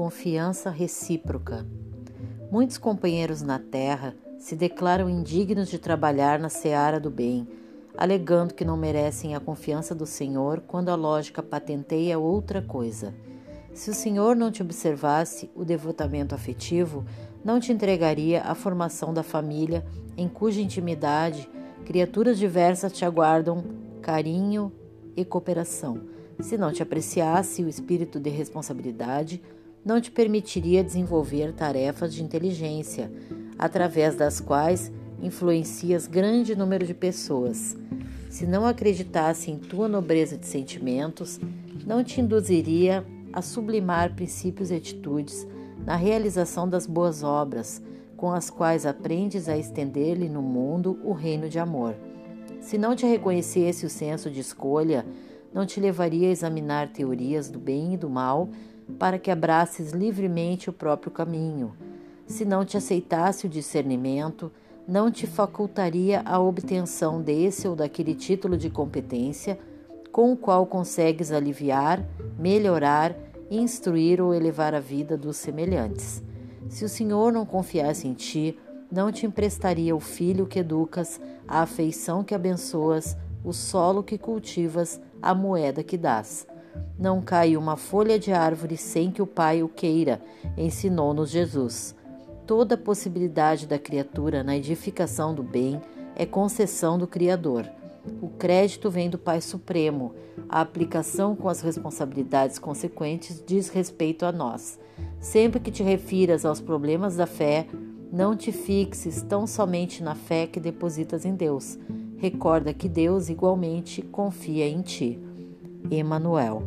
confiança recíproca. Muitos companheiros na terra se declaram indignos de trabalhar na seara do bem, alegando que não merecem a confiança do Senhor quando a lógica patenteia outra coisa. Se o Senhor não te observasse o devotamento afetivo, não te entregaria a formação da família, em cuja intimidade criaturas diversas te aguardam carinho e cooperação. Se não te apreciasse o espírito de responsabilidade, não te permitiria desenvolver tarefas de inteligência, através das quais influencias grande número de pessoas. Se não acreditasse em tua nobreza de sentimentos, não te induziria a sublimar princípios e atitudes na realização das boas obras, com as quais aprendes a estender-lhe no mundo o reino de amor. Se não te reconhecesse o senso de escolha, não te levaria a examinar teorias do bem e do mal para que abraces livremente o próprio caminho. Se não te aceitasse o discernimento, não te facultaria a obtenção desse ou daquele título de competência com o qual consegues aliviar, melhorar, instruir ou elevar a vida dos semelhantes. Se o Senhor não confiasse em ti, não te emprestaria o filho que educas, a afeição que abençoas, o solo que cultivas, a moeda que dás. Não cai uma folha de árvore sem que o Pai o queira, ensinou-nos Jesus. Toda possibilidade da criatura na edificação do bem é concessão do Criador. O crédito vem do Pai Supremo. A aplicação com as responsabilidades consequentes diz respeito a nós. Sempre que te refiras aos problemas da fé, não te fixes tão somente na fé que depositas em Deus. Recorda que Deus igualmente confia em ti. Emanuel